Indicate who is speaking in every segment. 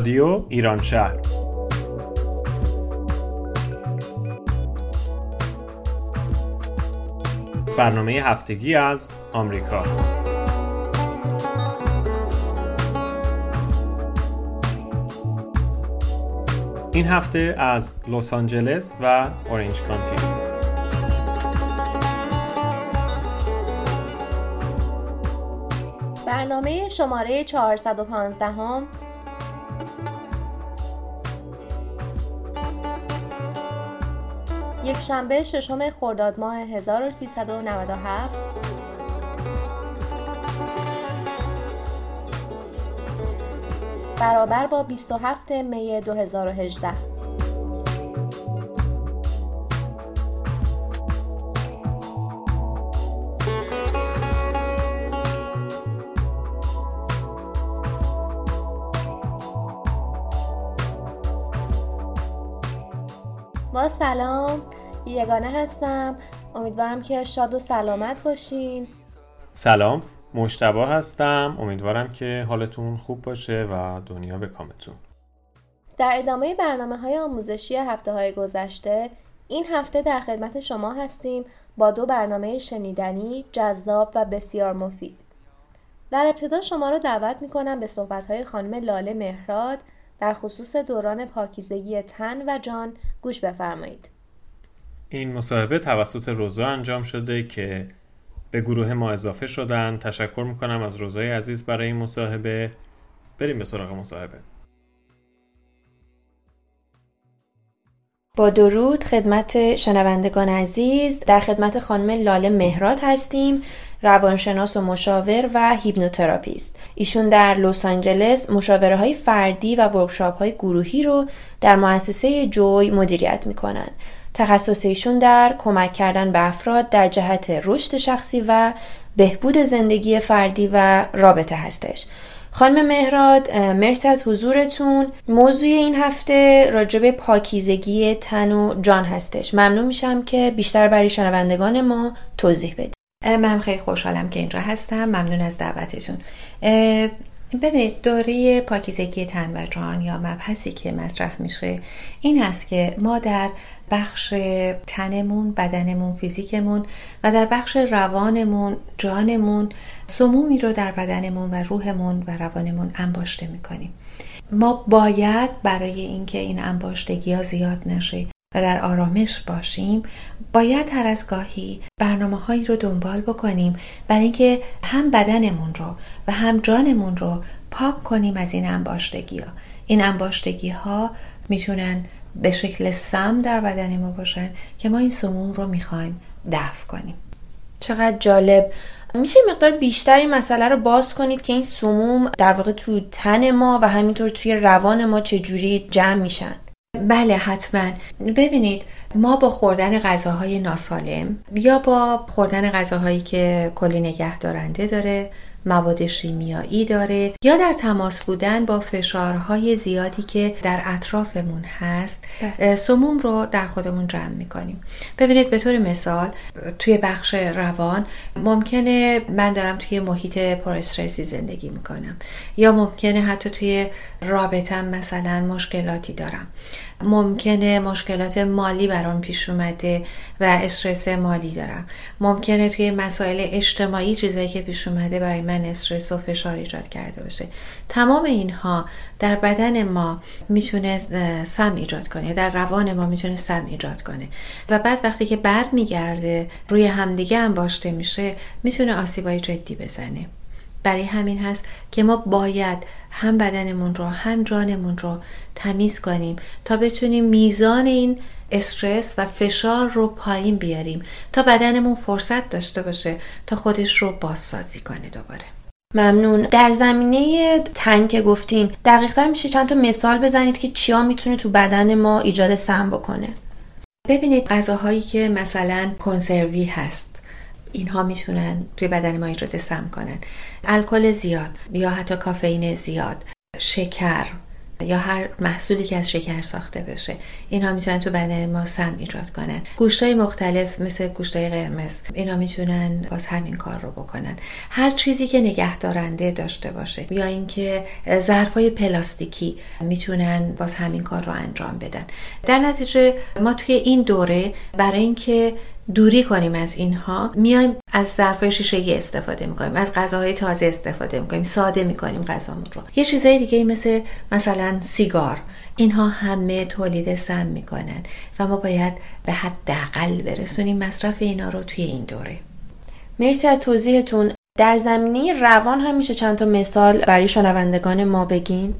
Speaker 1: رادیو ایران شهر. برنامه هفتگی از آمریکا. این هفته از لس آنجلس و اورنج کانتی.
Speaker 2: برنامه شماره 415 هم یک شنبه ششم خرداد ماه 1397 برابر با 27 می 2018 یگانه هستم امیدوارم که شاد و سلامت باشین
Speaker 1: سلام مشتبا هستم امیدوارم که حالتون خوب باشه و دنیا به کامتون
Speaker 2: در ادامه برنامه های آموزشی هفته های گذشته این هفته در خدمت شما هستیم با دو برنامه شنیدنی، جذاب و بسیار مفید. در ابتدا شما را دعوت می کنم به صحبت های خانم لاله مهراد در خصوص دوران پاکیزگی تن و جان گوش بفرمایید.
Speaker 1: این مصاحبه توسط روزا انجام شده که به گروه ما اضافه شدن. تشکر می‌کنم از روزای عزیز برای این مصاحبه. بریم به سراغ مصاحبه.
Speaker 2: با درود خدمت شنوندگان عزیز. در خدمت خانم لاله مهراد هستیم روانشناس و مشاور و hypnotherapist. ایشون در لس آنجلس مشاوره های فردی و workshop های گروهی رو در مؤسسه جوی مدیریت می‌کنن. تخصص ایشون در کمک کردن به افراد در جهت رشد شخصی و بهبود زندگی فردی و رابطه هستش. خانم مهراد مرسی از حضورتون. موضوع این هفته راجب پاکیزگی تن و جان هستش. ممنون میشم که بیشتر برای شنوندگان ما توضیح بدید.
Speaker 3: من خیلی خوشحالم که اینجا هستم. ممنون از دعوتتون. ببینید دوره پاکیزگی تن و جان یا مبحثی که مطرح میشه این است که ما در بخش تنمون بدنمون فیزیکمون و در بخش روانمون جانمون سمومی رو در بدنمون و روحمون و روانمون انباشته می‌کنیم. ما باید برای اینکه این انباشتگی ها زیاد نشه و در آرامش باشیم باید هر از گاهی برنامه هایی رو دنبال بکنیم برای اینکه هم بدنمون رو و هم جانمون رو پاک کنیم از این انباشتگی ها این انباشتگی ها می‌تونن به شکل سم در بدن ما باشن که ما این سموم رو می‌خوایم دفع کنیم.
Speaker 2: چقدر جالب. میشه مقدار بیشتر این مسئله رو باز کنید که این سموم در واقع تو تن ما و همینطور توی روان ما چجوری جمع میشن.
Speaker 3: بله حتما. ببینید ما با خوردن غذاهای ناسالم یا با خوردن غذاهایی که کلی نگه دارنده داره مواد شیمیایی داره یا در تماس بودن با فشارهای زیادی که در اطرافمون هست بله. سموم رو در خودمون جمع می‌کنیم. ببینید به طور مثال توی بخش روان ممکنه من دارم توی محیط پرسترسی زندگی می‌کنم یا ممکنه حتی توی رابطم مثلا مشکلاتی دارم. ممکنه مشکلات مالی برام پیش اومده و استرس مالی دارم. ممکنه توی مسائل اجتماعی چیزایی که پیش اومده برای من استرس و فشار ایجاد کرده باشه. تمام اینها در بدن ما می‌تونه سم ایجاد کنه. در روان ما می‌تونه سم ایجاد کنه. و بعد وقتی که برمیگرده میگرده روی همدیگه هم باشته میشه می‌تونه آسیبای جدی بزنه. برای همین هست که ما باید هم بدنمون رو هم جانمون رو تمیز کنیم تا بتونیم میزان این استرس و فشار رو پایین بیاریم تا بدنمون فرصت داشته باشه تا خودش رو بازسازی کنه دوباره.
Speaker 2: ممنون. در زمینه تن که گفتین دقیقتر میشه چند تا مثال بزنید که چیا می‌تونه تو بدن ما ایجاد سم بکنه؟
Speaker 3: ببینید غذاهایی که مثلا کنسروی هست اینها می‌تونن توی بدن ما ایجاد سم کنن. الکل زیاد یا حتی کافئین زیاد شکر یا هر محصولی که از شکر ساخته بشه اینها می‌تونن تو بدن ما سم ایجاد کنن. گوشتای مختلف مثل گوشتای قرمز اینا می‌تونن باز همین کار رو بکنن. هر چیزی که نگه دارنده داشته باشه یا اینکه ظرفای پلاستیکی می‌تونن باز همین کار رو انجام بدن. در نتیجه ما توی این دوره برای اینکه دوری کنیم از اینها میایم از ظرف شیشه استفاده می‌کنیم از غذاهای تازه استفاده می‌کنیم ساده می‌کنیم غذامون رو. یه چیزای دیگه مثل مثلا سیگار اینها همه تولید سم می‌کنن و ما باید به حداقل برسونیم مصرف اینا رو توی این دوره.
Speaker 2: مرسی از توضیحتون. در زمینه روان هم میشه چند تا مثال برای شنوندگان ما بگین.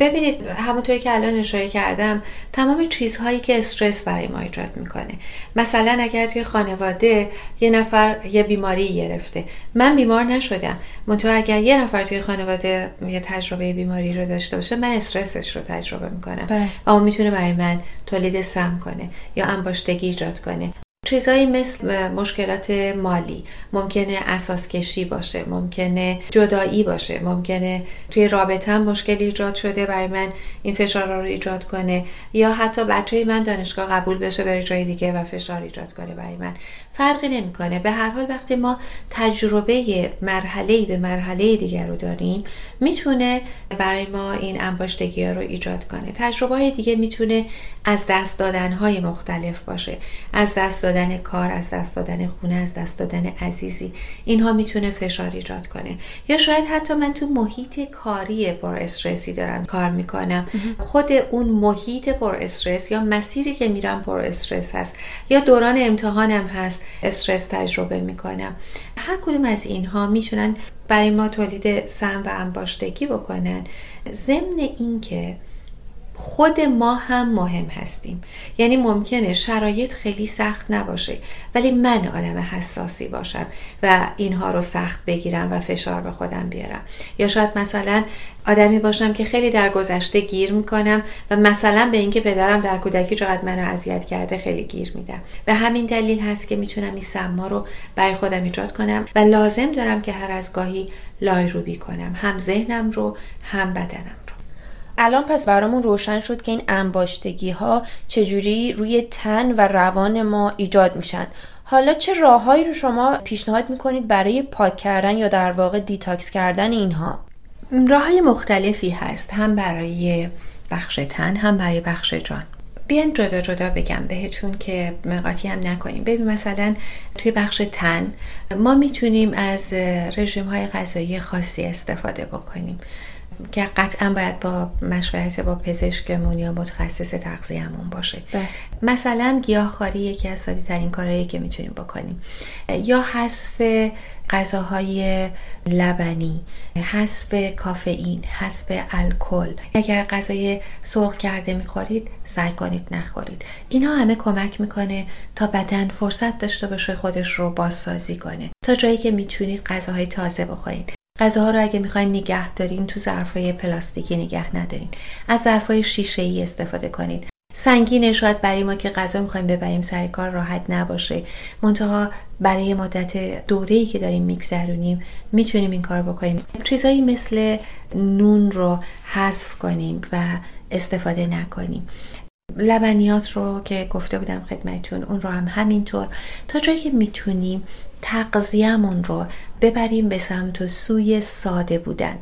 Speaker 3: ببینید همونطوری که الان اشاره کردم تمام چیزهایی که استرس برای ما ایجاد می‌کنه. مثلا اگر توی خانواده یه نفر یه بیماری گرفته. من بیمار نشدم. منتها اگر یه نفر توی خانواده یه تجربه بیماری رو داشته باشه من استرسش رو تجربه می‌کنم. بله. و اون می‌تونه برای من تولید سم کنه یا انباشتگی ایجاد کنه. چیزایی مثل مشکلات مالی ممکنه اساس کشی باشه ممکنه جدایی باشه ممکنه توی رابطه مشکلی ایجاد شده برای من این فشار رو ایجاد کنه. یا حتی بچه من دانشگاه قبول بشه بره جای دیگه و فشار ایجاد کنه برای من. فرقی نمی‌کنه. به هر حال وقتی ما تجربه مرحله به مرحله دیگر رو داریم می‌تونه برای ما این انباشتگی ها رو ایجاد کنه. تجربه های دیگه می‌تونه از دست دادن های مختلف باشه. از دست دادن کار از دست دادن خونه از دست دادن عزیزی. اینها می‌تونه فشار ایجاد کنه. یا شاید حتی من تو محیط کاری پر استرسی دارم کار می‌کنم. خود اون محیط پر استرس یا مسیری که میرم پر استرس هست یا دوران امتحانم هست استرس تجربه می‌کنم هر کدوم از اینها می‌تونن برای ما تولید سم و انباشتگی بکنن. ضمن اینکه خود ما هم مهم هستیم. یعنی ممکنه شرایط خیلی سخت نباشه ولی من آدم حساسی باشم و اینها رو سخت بگیرم و فشار به خودم بیارم. یا شاید مثلا آدمی باشم که خیلی در گذشته گیر می‌کنم و مثلا به اینکه پدرم در کودکی چقدر منو اذیت کرده خیلی گیر میدم. به همین دلیل هست که می‌تونم این سما رو برای خودم ایجاد کنم و لازم دارم که هر از گاهی لایروبی کنم. هم ذهنم رو هم بدنم.
Speaker 2: الان پس برامون روشن شد که این انباشتگی ها چجوری روی تن و روان ما ایجاد میشن. حالا چه راههایی رو شما پیشنهاد می‌کنید برای پاک کردن یا در واقع detox کردن اینها؟
Speaker 3: راه های مختلفی هست. هم برای بخش تن هم برای بخش جان. بیاین جدا جدا بگم بهتون که قاطی هم نکنیم. ببین مثلا توی بخش تن ما می‌تونیم از رژیم های غذایی خاصی استفاده بکنیم. که قطعا باید با مشورت با پزشکمون یا متخصص تغذیه‌مون باشه. بله. مثلا گیاهخواری یکی از ساده ترین کارهایی که می‌تونیم بکنیم. یا حذف غذاهای لبنی حذف کافئین حذف الکل. اگر غذای سرخ کرده می‌خورید سعی کنید نخورید. اینا همه کمک می‌کنه تا بدن فرصت داشته باشه خودش رو بازسازی کنه. تا جایی که می‌تونید غذاهای تازه بخورید. غذاها رو اگه می‌خواین نگه دارین تو ظرفای پلاستیکی نگه ندارین. از ظرفای شیشه ای استفاده کنید. سنگینه شاید برای ما که غذا می‌خوایم ببریم سر کار راحت نباشه. منتها برای مدت دوره که داریم میگذرونیم می‌تونیم این کار بکنیم. چیزایی مثل نون رو حذف کنیم و استفاده نکنیم. لبنیات رو که گفته بودم خدمتون اون رو هم همینطور. تا جایی که می‌تونیم تغذیهمون رو ببریم به سمت و سوی ساده بودن.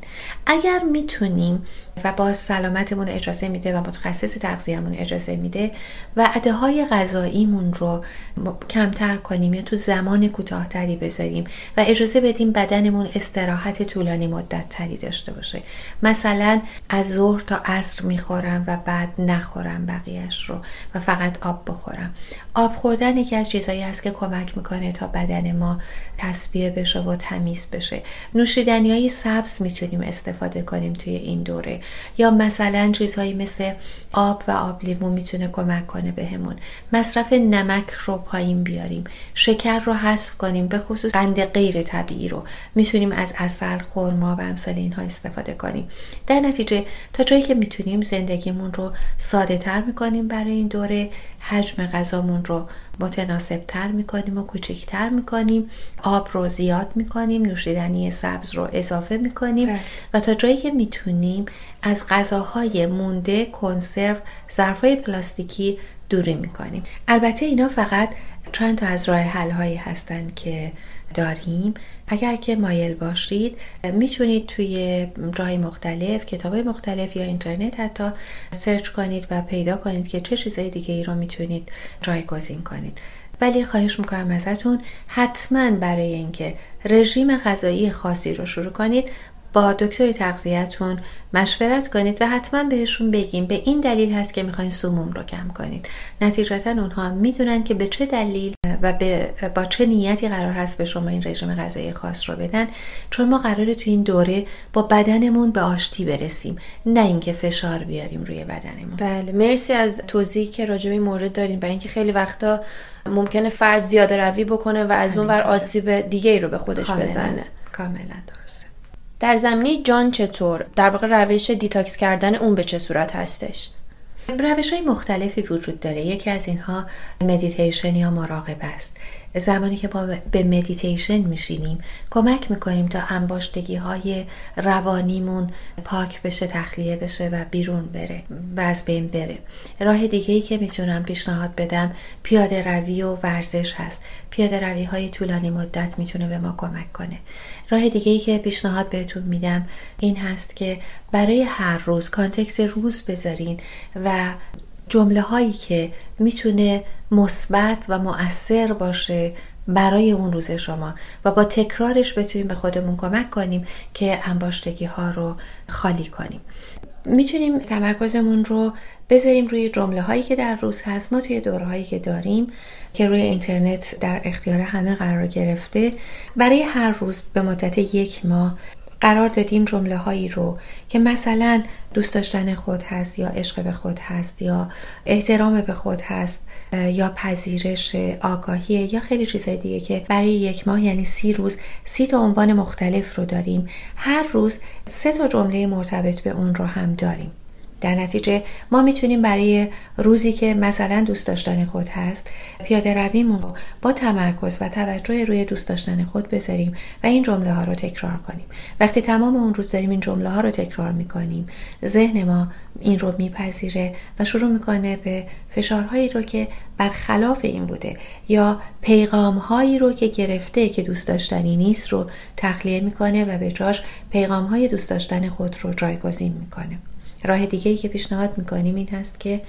Speaker 3: اگر می‌تونیم و با سلامتمون اجازه میده و متخصص تغذیهمون اجازه میده و عده های غذاییمون رو کمتر کنیم یا تو زمان کوتاهتری بذاریم و اجازه بدیم بدنمون استراحت طولانی مدت تری داشته باشه. مثلا از ظهر تا عصر می‌خورم و بعد نخورم بقیهش رو و فقط آب بخورم. آب خوردن یکی از چیزایی هست که کمک می‌کنه تا بدن ما more تصبیه بشه و تمیز بشه. نوشیدنی های سبز می‌تونیم استفاده کنیم توی این دوره. یا مثلا چیزهایی مثل آب و آب لیمو می‌تونه کمک کنه بهمون. مصرف نمک رو پایین بیاریم. شکر رو حذف کنیم به خصوص قند غیر طبیعی رو. می‌تونیم از اصل خرما و امثال اینها استفاده کنیم. در نتیجه تا جایی که می‌تونیم زندگیمون رو ساده تر می‌کنیم برای این دوره حجم غذامون رو متناسب تر می‌کنیم و کوچکتر می‌کنیم. آب رو زیاد می‌کنیم نوشیدنی سبز رو اضافه می‌کنیم بله. و تا جایی که می‌تونیم از غذاهای مونده کنسرو ظرفای پلاستیکی دوری می‌کنیم. البته اینا فقط چند تا از راه حل هایی هستن که داریم. اگر که مایل باشید می‌تونید توی جای مختلف کتاب مختلف یا اینترنت حتی سرچ کنید و پیدا کنید که چه چیزهای دیگه ای رو می‌تونید جایگزین کنید. ولی خواهش می‌کنم ازتون حتما برای اینکه رژیم غذایی خاصی رو شروع کنید با دکتر تغذیهتون مشورت کنید و حتما بهشون بگیم به این دلیل هست که می‌خواین سموم رو کم کنید. نتیجتا اونها می‌دونن که به چه دلیل و به با چه نیتی قرار هست به شما این رژیم غذایی خاص رو بدن. چون ما قراره تو این دوره با بدنمون به آشتی برسیم نه اینکه فشار بیاریم روی بدنمون.
Speaker 2: بله مرسی از توضیحی که راجع به مورد دارین برای اینکه خیلی وقتا ممکنه فرد زیاده روی بکنه و از اون ور آسیب دیگه ای رو به خودش بزنه.
Speaker 3: کاملا درسته.
Speaker 2: در زمینه جان چطور؟ در واقع روش detox کردن اون به چه صورت هستش؟
Speaker 3: روش های مختلفی وجود داره. یکی از اینها مدیتیشن یا مراقبه است. زمانی که ما به مدیتیشن میشینیم کمک می‌کنیم تا انباشتگی های روانیمون پاک بشه تخلیه بشه و بیرون بره و از بین بره. راه دیگه ای که می‌تونم پیشنهاد بدم پیاده روی و ورزش هست. پیاده روی های طولانی مدت می‌تونه به ما کمک کنه. راه دیگه ای که پیشنهاد بهتون میدم این هست که برای هر روز کانتکس روز بذارین و جمله هایی که می‌تونه مثبت و مؤثر باشه برای اون روز شما و با تکرارش بتونیم به خودمون کمک کنیم که انباشتگی ها رو خالی کنیم. می‌تونیم تمرکزمون رو بذاریم روی جمله هایی که در روز هست. ما توی دوره هایی که داریم که روی اینترنت در اختیار همه قرار گرفته برای هر روز به مدت یک ماه قرار دادیم جمله هایی رو که مثلا دوست داشتن خود هست یا عشق به خود هست یا احترام به خود هست یا پذیرش آگاهی یا خیلی چیزهای دیگه که برای یک ماه یعنی سی روز سی تا عنوان مختلف رو داریم. هر روز سه تا جمله مرتبط به اون رو هم داریم. در نتیجه ما می‌تونیم برای روزی که مثلا دوست داشتن خود هست پیاده رویمون رو با تمرکز و توجه روی دوست داشتن خود بذاریم و این جمله ها رو تکرار کنیم. وقتی تمام اون روز داریم این جمله ها رو تکرار می‌کنیم ذهن ما این رو میپذیره و شروع می‌کنه به فشارهایی رو که برخلاف این بوده یا پیغام هایی رو که گرفته که دوست داشتنی نیست رو تخلیه می‌کنه و به جاش پیغام های دوست داشتن خود رو جایگزین می‌کنه. راه دیگه ای که پیشنهاد می‌کنیم این هست که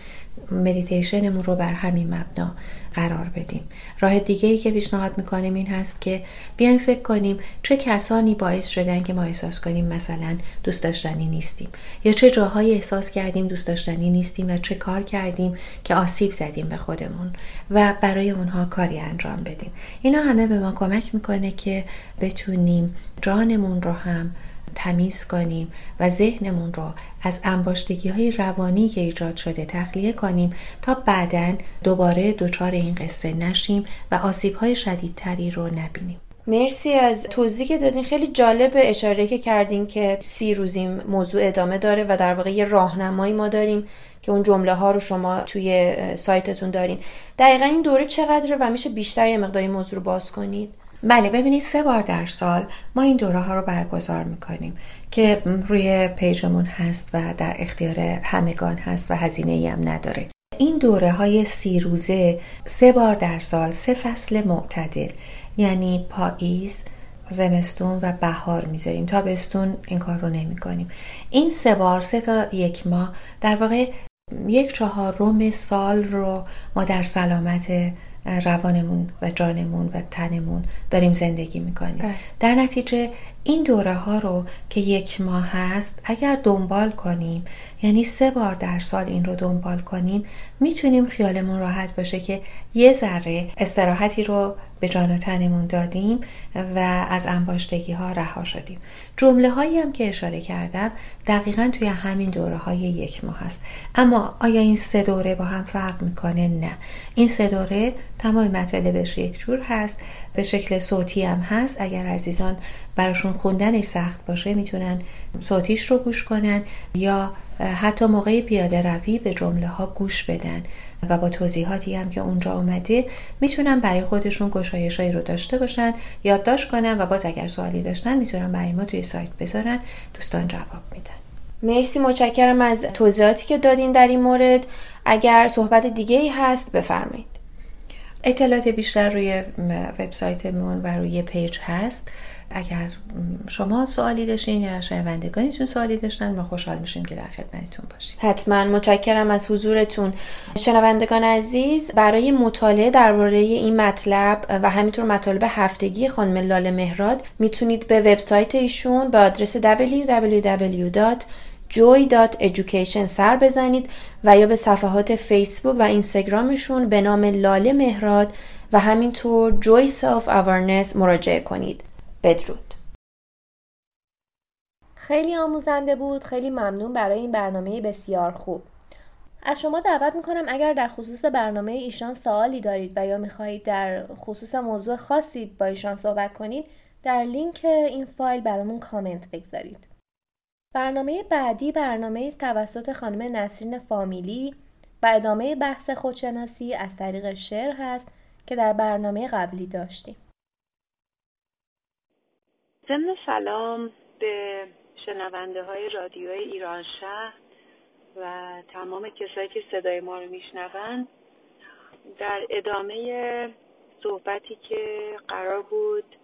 Speaker 3: مدیتیشنمون رو بر همین مبنا قرار بدیم. راه دیگه ای که پیشنهاد می‌کنیم این هست که بیایم فکر کنیم چه کسانی باعث شدن که ما احساس کنیم مثلا دوست داشتنی نیستیم یا چه جاهایی احساس کردیم دوست داشتنی نیستیم و چه کار کردیم که آسیب زدیم به خودمون و برای اونها کاری انجام بدیم. اینا همه به ما کمک می‌کنه که بتونیم جانمون رو هم تمیز کنیم و ذهنمون رو از انباشتگی های روانی که ایجاد شده تخلیه کنیم تا بعدا دوباره دچار این قصه نشیم و آسیب های شدیدتری رو نبینیم.
Speaker 2: مرسی از توضیحی که دادین. خیلی جالب اشاره که کردین که سی روزی موضوع ادامه داره و در واقع یه راهنمایی ما داریم که اون جمله ها رو شما توی سایتتون دارین. دقیقا این دوره چقدره و میشه بیشتر یه مقداری موضوع رو باز کنید؟
Speaker 3: بله ببینید سه بار در سال ما این دوره ها رو برگزار می‌کنیم که روی پیجمون هست و در اختیار همگان هست و هزینه ای هم نداره. این دوره های سی روزه سه بار در سال سه فصل معتدل یعنی پاییز زمستون و بهار می‌ذاریم. تابستون این کار رو نمی کنیم این سه بار سه تا یک ماه در واقع یک چهارم سال رو ما در سلامت روانمون و جانمون و تنمون داریم زندگی می‌کنیم بله. در نتیجه این دوره ها رو که یک ماه هست اگر دنبال کنیم یعنی سه بار در سال این رو دنبال کنیم می‌تونیم خیالمون راحت باشه که یه ذره استراحتی رو به جان تنمون دادیم و از انباشتگی ها رها شدیم. جمله هایی هم که اشاره کردم دقیقا توی همین دوره های یک ماه هست. اما آیا این سه دوره با هم فرق می‌کنه؟ نه. این سه دوره تمام مطالبش یک جور هست به شکل صوتی هم هست. اگر عزیزان براشون خوندنش سخت باشه می‌تونن صوتیش رو گوش کنن یا حتی موقع پیاده روی به جمله ها گوش بدن و با توضیحاتی هم که اونجا اومده می‌تونن برای خودشون گشایشایی رو داشته باشن یادداشت کنن و باز اگر سوالی داشتن می‌تونن برای ما توی سایت بذارن دوستان جواب میدن.
Speaker 2: مرسی متشکرم از توضیحاتی که دادین در این مورد. اگر صحبت دیگه ای هست بفرمایید.
Speaker 3: اطلاعات بیشتر روی وبسایتمون و روی پیج هست. اگر شما سوالی داشتین یا شنوندگانیتون سوالی داشتن ما خوشحال میشیم که در خدمتتون باشیم.
Speaker 2: حتما. متشکرم از حضورتون. شنوندگان عزیز برای مطالعه درباره این مطلب و همینطور مطالب هفتگی خانم لاله مهراد می‌تونید به وبسایت ایشون به آدرس www.joy.education سر بزنید و یا به صفحات فیسبوک و اینستاگرامشون به نام لاله مهراد و همینطور Joy Self Awareness مراجعه کنید. بدرود.
Speaker 4: خیلی آموزنده بود خیلی ممنون برای این برنامه بسیار خوب. از شما دعوت می‌کنم اگر در خصوص برنامه ایشان سوالی دارید و یا می‌خواهید در خصوص موضوع خاصی با ایشان صحبت کنید در لینک این فایل برامون کامنت بگذارید. برنامه بعدی برنامه است توسط خانم نسرین فامیلی و ادامه بحث خودشناسی از طریق شعر هست که در برنامه قبلی داشتیم.
Speaker 5: ضمن سلام به شنونده های رادیوی ایران شهر و تمام کسایی که صدای ما رو میشنوند در ادامه صحبتی که قرار بود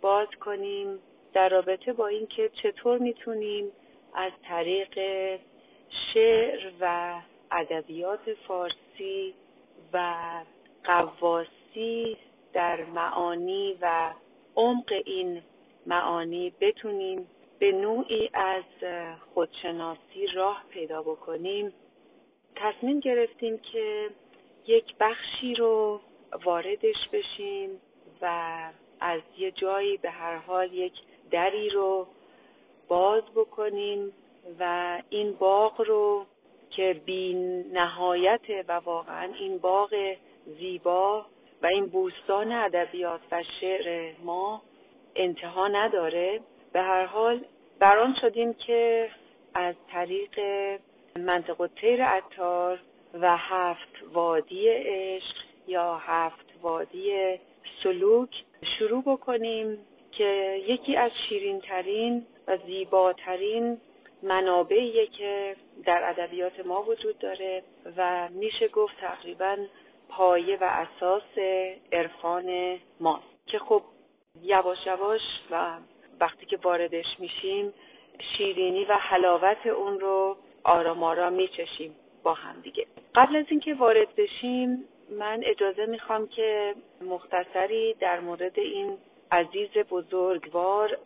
Speaker 5: باز کنیم در رابطه با اینکه چطور می‌تونیم از طریق شعر و ادبیات فارسی و قواسی در معانی و عمق این معانی بتونیم به نوعی از خودشناسی راه پیدا بکنیم. تصمیم گرفتیم که یک بخشی رو واردش بشیم و از یه جایی به هر حال یک دری رو باز بکنیم و این باغ رو که بی نهایت و واقعا این باغ زیبا و این بوستان ادبیات و شعر ما انتها نداره. به هر حال بران شدیم که از طریق منطقه تیر اتار و هفت وادی عشق یا هفت وادی سلوک شروع بکنیم که یکی از شیرین ترین و زیباترین منابعیه که در ادبیات ما وجود داره و میشه گفت تقریبا پایه و اساس عرفان ماست. که خب یواش یواش و وقتی که واردش میشیم شیرینی و حلاوت اون رو آرام آرام میچشیم با هم دیگه. قبل از اینکه وارد بشیم من اجازه می‌خوام که مختصری در مورد این عزیز بزرگوار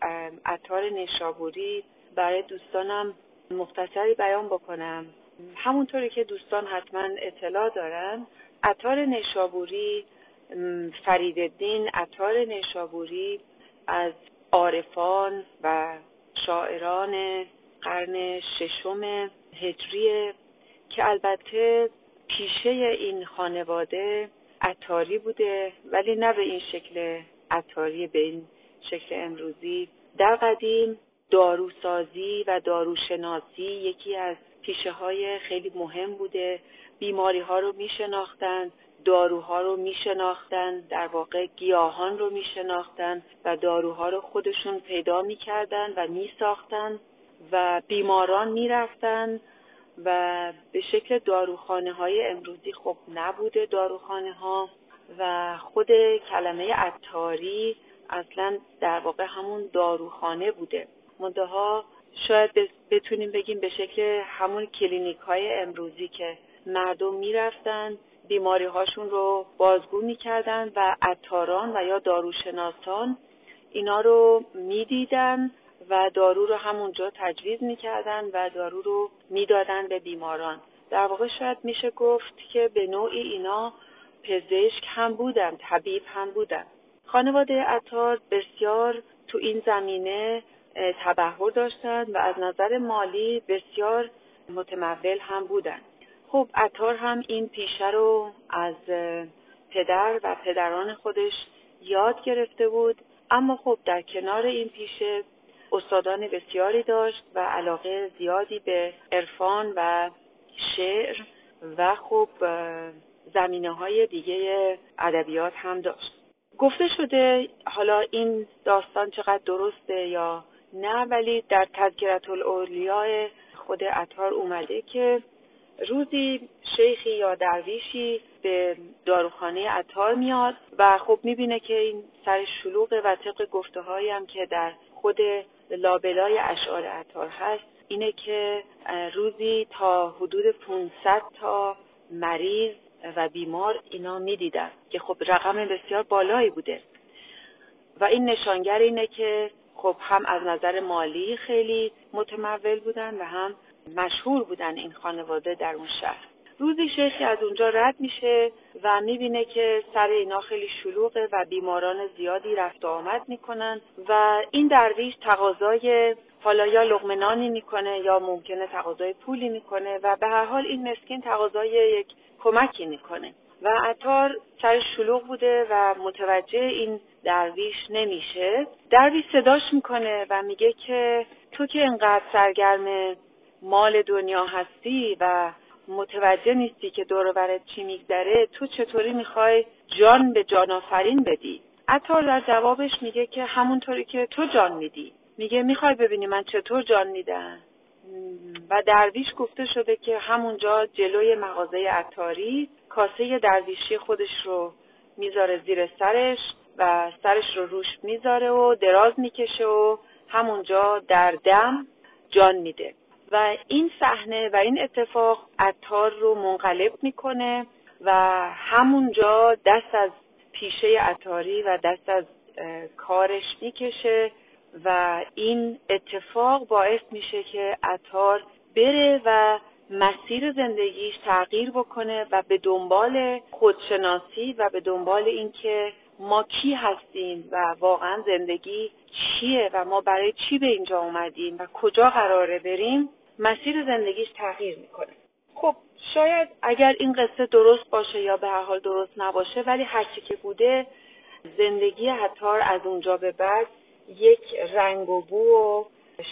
Speaker 5: اتار نشابوری برای دوستانم مختصری بیان بکنم. همونطوری که دوستان حتما اطلاع دارن اتار نشابوری فریدالدین اتار نشابوری از عارفان و شاعران قرن ششم هجری که البته پیشه این خانواده اتاری بوده ولی نه به این شکل اتاری به این شکل امروزی. در قدیم داروسازی و داروشناسی یکی از پیشه های خیلی مهم بوده. بیماری ها رو می شناختند داروها رو می در واقع گیاهان رو می و داروها رو خودشون پیدا می و می و بیماران می و به شکل داروخانه های امروزی خب نبوده داروخانه ها و خود کلمه اتاری اصلا در واقع همون داروخانه بوده. منتها شاید بتونیم بگیم به شکل همون کلینیک های امروزی که مردم می‌رفتن بیماری هاشون رو بازگو می‌کردن و اتاران و یا داروشناسان اینا رو می‌دیدن و دارو رو همونجا تجویز می‌کردن و دارو رو می‌دادن به بیماران. در واقع شاید میشه گفت که به نوعی اینا پزشک هم بودن طبیب هم بودن. خانواده اتار بسیار تو این زمینه تبهر داشتند و از نظر مالی بسیار متمول هم بودن. خب اتار هم این پیشه رو از پدر و پدران خودش یاد گرفته بود. اما خب در کنار این پیشه استادان بسیاری داشت و علاقه زیادی به عرفان و شعر و خب زمینه های دیگه ادبیات هم داشت. گفته شده حالا این داستان چقدر درسته یا نه ولی در تذکرت الاولیاء خود عطار اومده که روزی شیخی یا درویشی به داروخانه عطار میاد و خب می‌بینه که این سر شلوغه و طبق گفته هم که در خود لابلای اشعار عطار هست اینه که روزی تا حدود 500 تا مریض و بیمار اینا می‌دیدن که خب رقم بسیار بالایی بوده. و این نشانگر اینه که خب هم از نظر مالی خیلی متمول بودن و هم مشهور بودن این خانواده در اون شهر. روزی شیخی از اونجا رد میشه و می‌بینه که سر اینا خیلی شلوغه و بیماران زیادی رفت و آمد می‌کنن و این درویش تقاضای حالا یا لغمنانی می‌کنه یا ممکنه تقاضای پولی می‌کنه و به هر حال این مسکین تقاضای یک کمکی می‌کنه. و عطار سر شلوغ بوده و متوجه این درویش نمیشه. درویش صداش می‌کنه و میگه که تو که انقدر سرگرم مال دنیا هستی و متوجه نیستی که دور چی میگذره تو چطوری می‌خوای جان به جان آفرین بدی؟ عطار در جوابش میگه که همونطوری که تو جان میدی. میگه می‌خوای ببینی من چطور جان میدم. و درویش گفته شده که همونجا جلوی مغازه عطاری کاسه درویشی خودش رو می‌ذاره زیر سرش و سرش رو روش می‌ذاره و دراز می‌کشه و همونجا در دم جان میده. و این صحنه و این اتفاق عطار رو منقلب می‌کنه و همونجا دست از پیشه عطاری و دست از کارش می‌کشه و این اتفاق باعث میشه که عطار بره و مسیر زندگیش تغییر بکنه و به دنبال خودشناسی و به دنبال اینکه ما کی هستیم و واقعا زندگی چیه و ما برای چی به اینجا اومدیم و کجا قراره بریم. مسیر زندگیش تغییر می‌کنه. خب شاید اگر این قصه درست باشه یا به هر حال درست نباشه ولی هرچی که بوده زندگی حتار از اونجا به بعد یک رنگ و بو و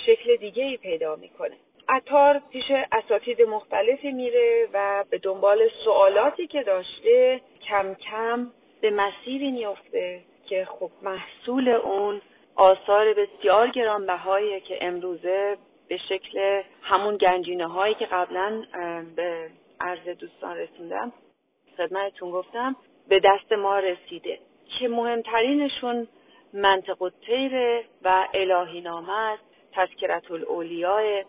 Speaker 5: شکل دیگه ای پیدا می‌کنه. عطار پیش اساتید مختلفی میره و به دنبال سوالاتی که داشته کم کم به مسیری میفته که خب محصول اون آثار بسیار گرانبهاییه که امروزه به شکل همون گنجینه هایی که قبلا به عرض دوستان رسوندم خدمتتون گفتم به دست ما رسیده. که مهمترینشون منطق الطیر و الهی نامه است تذکرت الاولیاء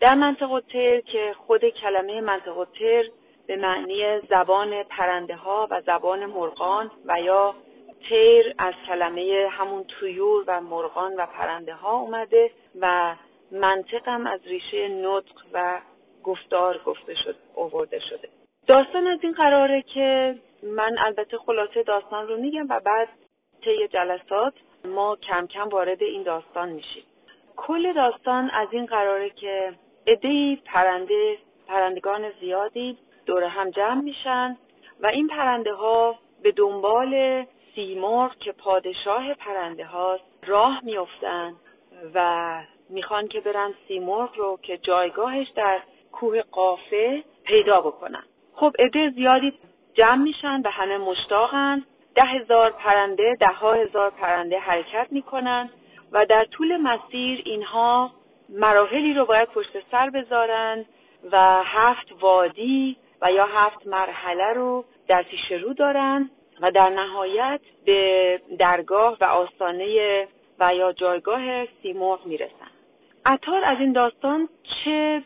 Speaker 5: در منطق الطیر که خود کلمه منطق الطیر به معنی زبان پرنده ها و زبان مرغان و یا تیر از کلمه همون تویور و مرغان و پرنده ها اومده و منطقم از ریشه نطق و گفتار گفته شد آورده شده. داستان از این قراره که من البته خلاصه داستان رو میگم و بعد طی جلسات ما کم کم وارد این داستان میشیم. کل داستان از این قراره که ادهی پرنده پرندگان زیادی دور هم جمع میشن و این پرنده ها به دنبال سیمرغ که پادشاه پرنده هاست راه میافتند و می‌خوان که برن سیمرغ رو که جایگاهش در کوه قافه پیدا بکنن. خب عده زیادی جمع میشن و همه مشتاقن. ده هزار پرنده ده ها هزار پرنده حرکت می‌کنن و در طول مسیر اینها مراحلی رو باید پشت سر بذارن و هفت وادی و یا هفت مرحله رو در پیش رو دارن و در نهایت به درگاه و آستانه و یا جایگاه سیمرغ می‌رسن. عطار از این داستان چه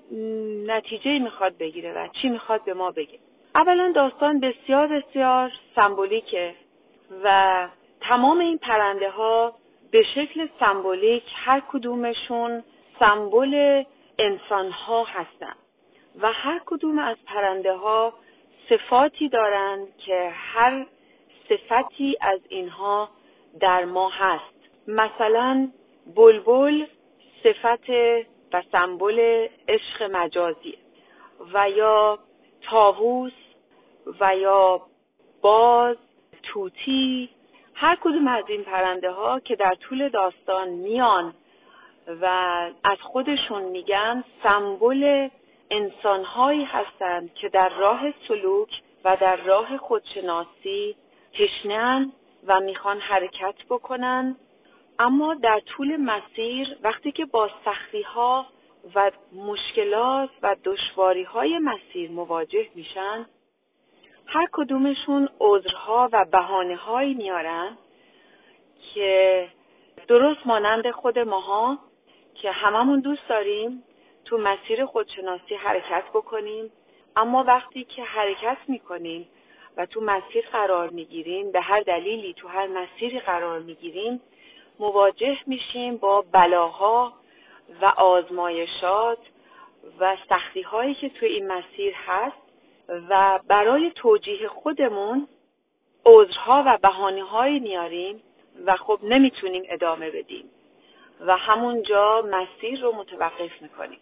Speaker 5: نتیجه می‌خواد بگیره و چی می‌خواد به ما بگه؟ اولا داستان بسیار بسیار سمبولیکه و تمام این پرنده ها به شکل سمبولیک هر کدومشون سمبل انسان ها هستن و هر کدوم از پرنده ها صفاتی دارند که هر صفتی از اینها در ما هست. مثلا بلبل صفت و سمبل عشق مجازی و یا تاووس و یا باز توتی هر کدوم از این پرنده ها که در طول داستان میان و از خودشون میگن سمبل انسانهایی هستند که در راه سلوک و در راه خودشناسی تشنن و می‌خوان حرکت بکنن اما در طول مسیر وقتی که با سختی ها و مشکلات و دشواری های مسیر مواجه میشن هر کدومشون عذرها و بهانه هایی میارن که درست مانند خود ماها که هممون دوست داریم تو مسیر خودشناسی حرکت بکنیم. اما وقتی که حرکت می‌کنیم و تو مسیر قرار می‌گیریم به هر دلیلی تو هر مسیری قرار می‌گیریم مواجه میشیم با بلاها و آزمایشات و سختی هایی که تو این مسیر هست و برای توجیه خودمون عذرها و بهانه هایی میاریم و خب نمی‌تونیم ادامه بدیم و همونجا مسیر رو متوقف می‌کنیم.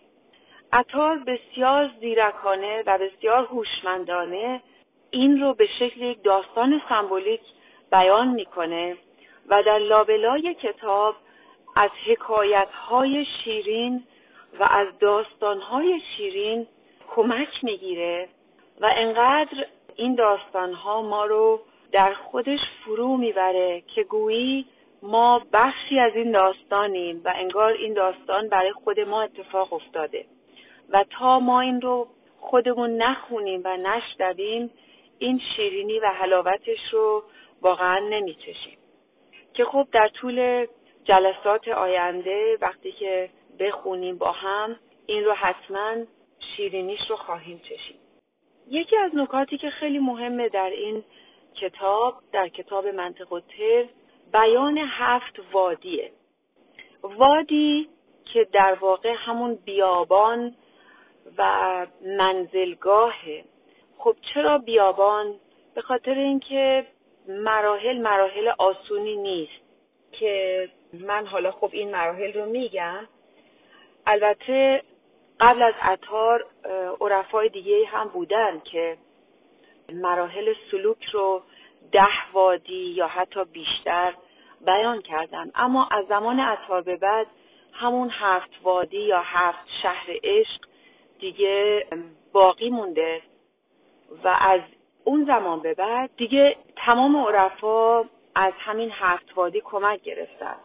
Speaker 5: اتار بسیار زیرکانه و بسیار هوشمندانه این رو به شکل یک داستان سمبولیک بیان می‌کنه. و در لابلای کتاب از حکایت های شیرین و از داستان های شیرین کمک می‌گیره و انقدر این داستان ها ما رو در خودش فرو می‌بره که گویی ما بخشی از این داستانیم و انگار این داستان برای خود ما اتفاق افتاده. و تا ما این رو خودمون نخونیم و نشنویم این شیرینی و حلاوتش رو واقعا نمیچشیم. که خب در طول جلسات آینده وقتی که بخونیم با هم این رو حتما شیرینیش رو خواهیم چشید. یکی از نکاتی که خیلی مهمه در این کتاب در کتاب منطق و تر بیان هفت وادیه. وادی که در واقع همون بیابان و منزلگاهه خب چرا بیابان؟ به خاطر اینکه مراحل مراحل آسونی نیست که من حالا خب این مراحل رو میگم. البته قبل از عطار عرفای دیگه هم بودن که مراحل سلوک رو ده وادی یا حتی بیشتر بیان کردن. اما از زمان عطار به بعد همون هفت وادی یا هفت شهر عشق دیگه باقی مونده و از اون زمان به بعد دیگه تمام عرفا از همین هفت وادی کمک گرفتن.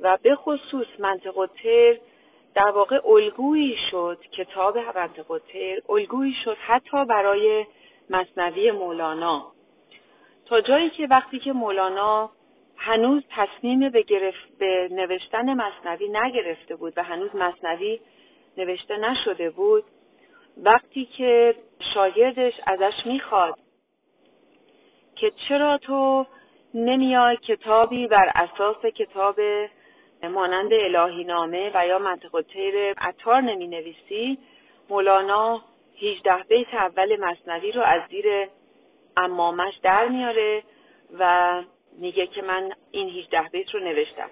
Speaker 5: و به خصوص منطق تر در واقع الگویی شد کتاب منطق تر الگویی شد حتی برای مصنوی مولانا. تا جایی که وقتی که مولانا هنوز تصمیم به, به نوشتن مصنوی نگرفته بود و هنوز مصنوی نوشته نشده بود وقتی که شاگردش ازش می‌خواد که چرا تو نمیای کتابی بر اساس کتاب مانند الهی نامه و یا منطق تیر عطار نمی نویسی مولانا 18 بیت اول مصنوی رو از زیر امامش در میاره و میگه که من این 18 بیت رو نوشتم.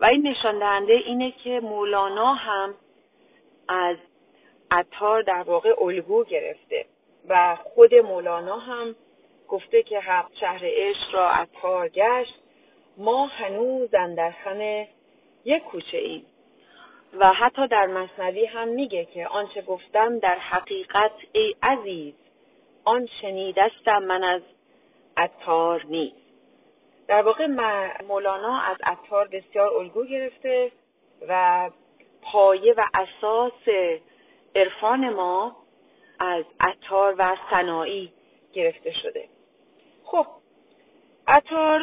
Speaker 5: و این نشان دهنده اینه که مولانا هم از عطار در واقع الگو گرفته و خود مولانا هم گفته که هفت شهر عشق را عطار گشت. ما هنوز در خم یک کوچه ایم. و حتی در مصنوی هم میگه که آنچه گفتم در حقیقت ای عزیز آن شنیدستم من از عطار نیست. در واقع مولانا از عطار بسیار الگو گرفته و پایه و اساس عرفان ما از عطار و سنایی گرفته شده. خب عطار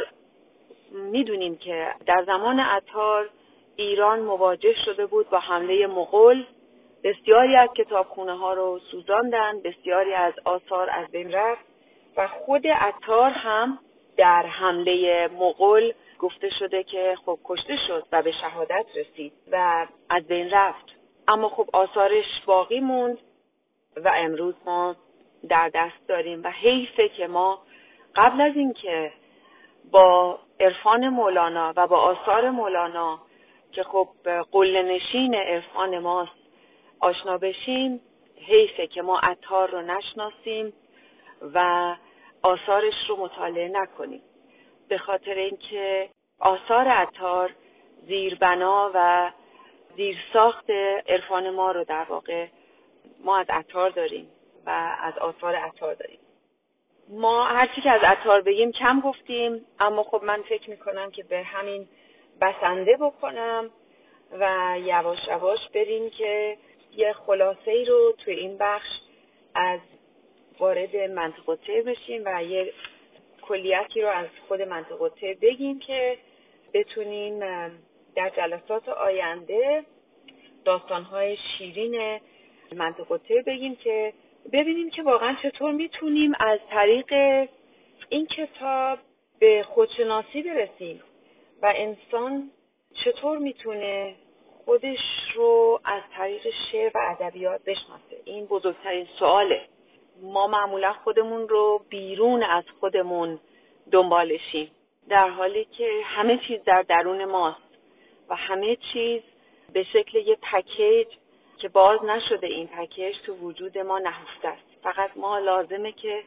Speaker 5: می‌دونیم که در زمان عطار ایران مواجه شده بود با حمله مغول. بسیاری از کتابخونه ها رو سوزاندن بسیاری از آثار از بین رفت و خود عطار هم در حمله مغول گفته شده که خب کشته شد و به شهادت رسید و از بین رفت. اما خب آثارش باقی موند و امروز ما در دست داریم و حیفه که ما قبل از اینکه با عرفان مولانا و با آثار مولانا که خب قله نشین عرفان ماست آشنا بشیم حیفه که ما عطار رو نشناسیم و آثارش رو مطالعه نکنیم. به خاطر اینکه آثار عطار زیربنا و زیرساخت عرفان ما رو در واقع ما از عطار داریم و از آثار عطار داریم. ما هرچی که از عطار بگیم کم گفتیم اما خب من فکر می‌کنم که به همین بسنده بکنم و یواش یواش بریم که یه خلاصه ای رو توی این بخش از وارد منطقه بشیم و یه کلیتی رو از خود منطقه بگیم که بتونیم در جلسات آینده داستانهای شیرین منطقه بگیم که ببینیم که واقعا چطور می‌تونیم از طریق این کتاب به خودشناسی برسیم و انسان چطور می‌تونه خودش رو از طریق شعر و ادبیات بشناسه؟ این بزرگترین سواله. ما معمولا خودمون رو بیرون از خودمون دنبالشیم در حالی که همه چیز در درون ماست و همه چیز به شکل یه پکیج که باز نشده این پکیج تو وجود ما نهفته است. فقط ما لازمه که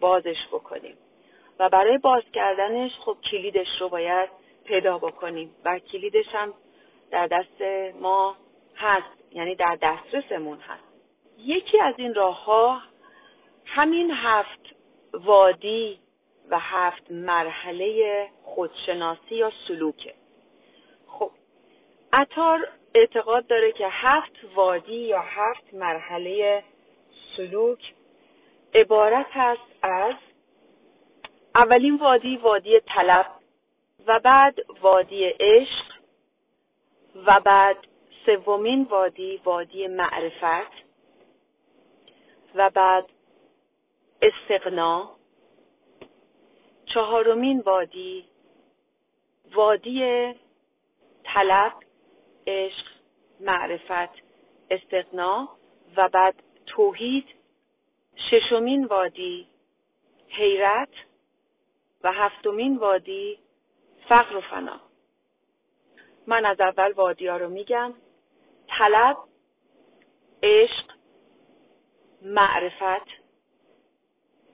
Speaker 5: بازش بکنیم. و برای باز کردنش خب کلیدش رو باید پیدا بکنیم. و کلیدش هم در دست ما هست. یعنی در دسترسمون هست. یکی از این راه ها همین هفت وادی و هفت مرحله خودشناسی یا سلوکه. خب اتار اعتقاد داره که هفت وادی یا هفت مرحله سلوک عبارت هست از اولین وادی وادی طلب و بعد وادی عشق و بعد سومین وادی وادی معرفت و بعد استقنا چهارمین وادی وادی طلب عشق معرفت استقنا و بعد توحید ششمین وادی حیرت و هفتمین وادی فقر و فنا. من از اول وادی ها رو میگم. طلب عشق معرفت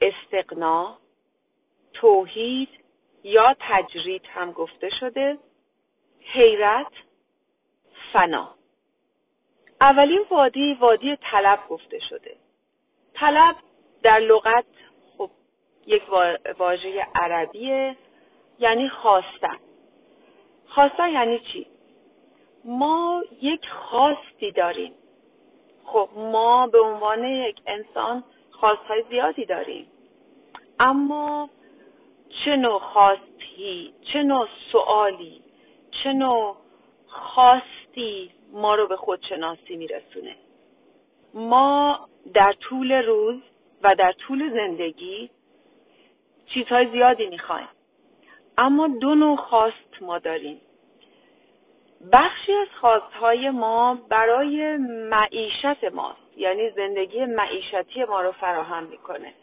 Speaker 5: استقنا توحید یا تجرید هم گفته شده. حیرت فنا. اولین وادی وادی طلب گفته شده. طلب در لغت خب یک واژه عربیه یعنی خواستن. خواستن یعنی چی؟ ما یک خواستی داریم. خب ما به عنوان یک انسان خواستهای زیادی داریم. اما چه نوع خواستی چه نوع سوالی چه نوع خواستی ما رو به خودشناسی میرسونه. ما در طول روز و در طول زندگی چیزهای زیادی می‌خوایم. اما دو نوع خواست ما داریم. بخشی از خواستهای ما برای معیشت ماست یعنی زندگی معیشتی ما رو فراهم می‌کنه.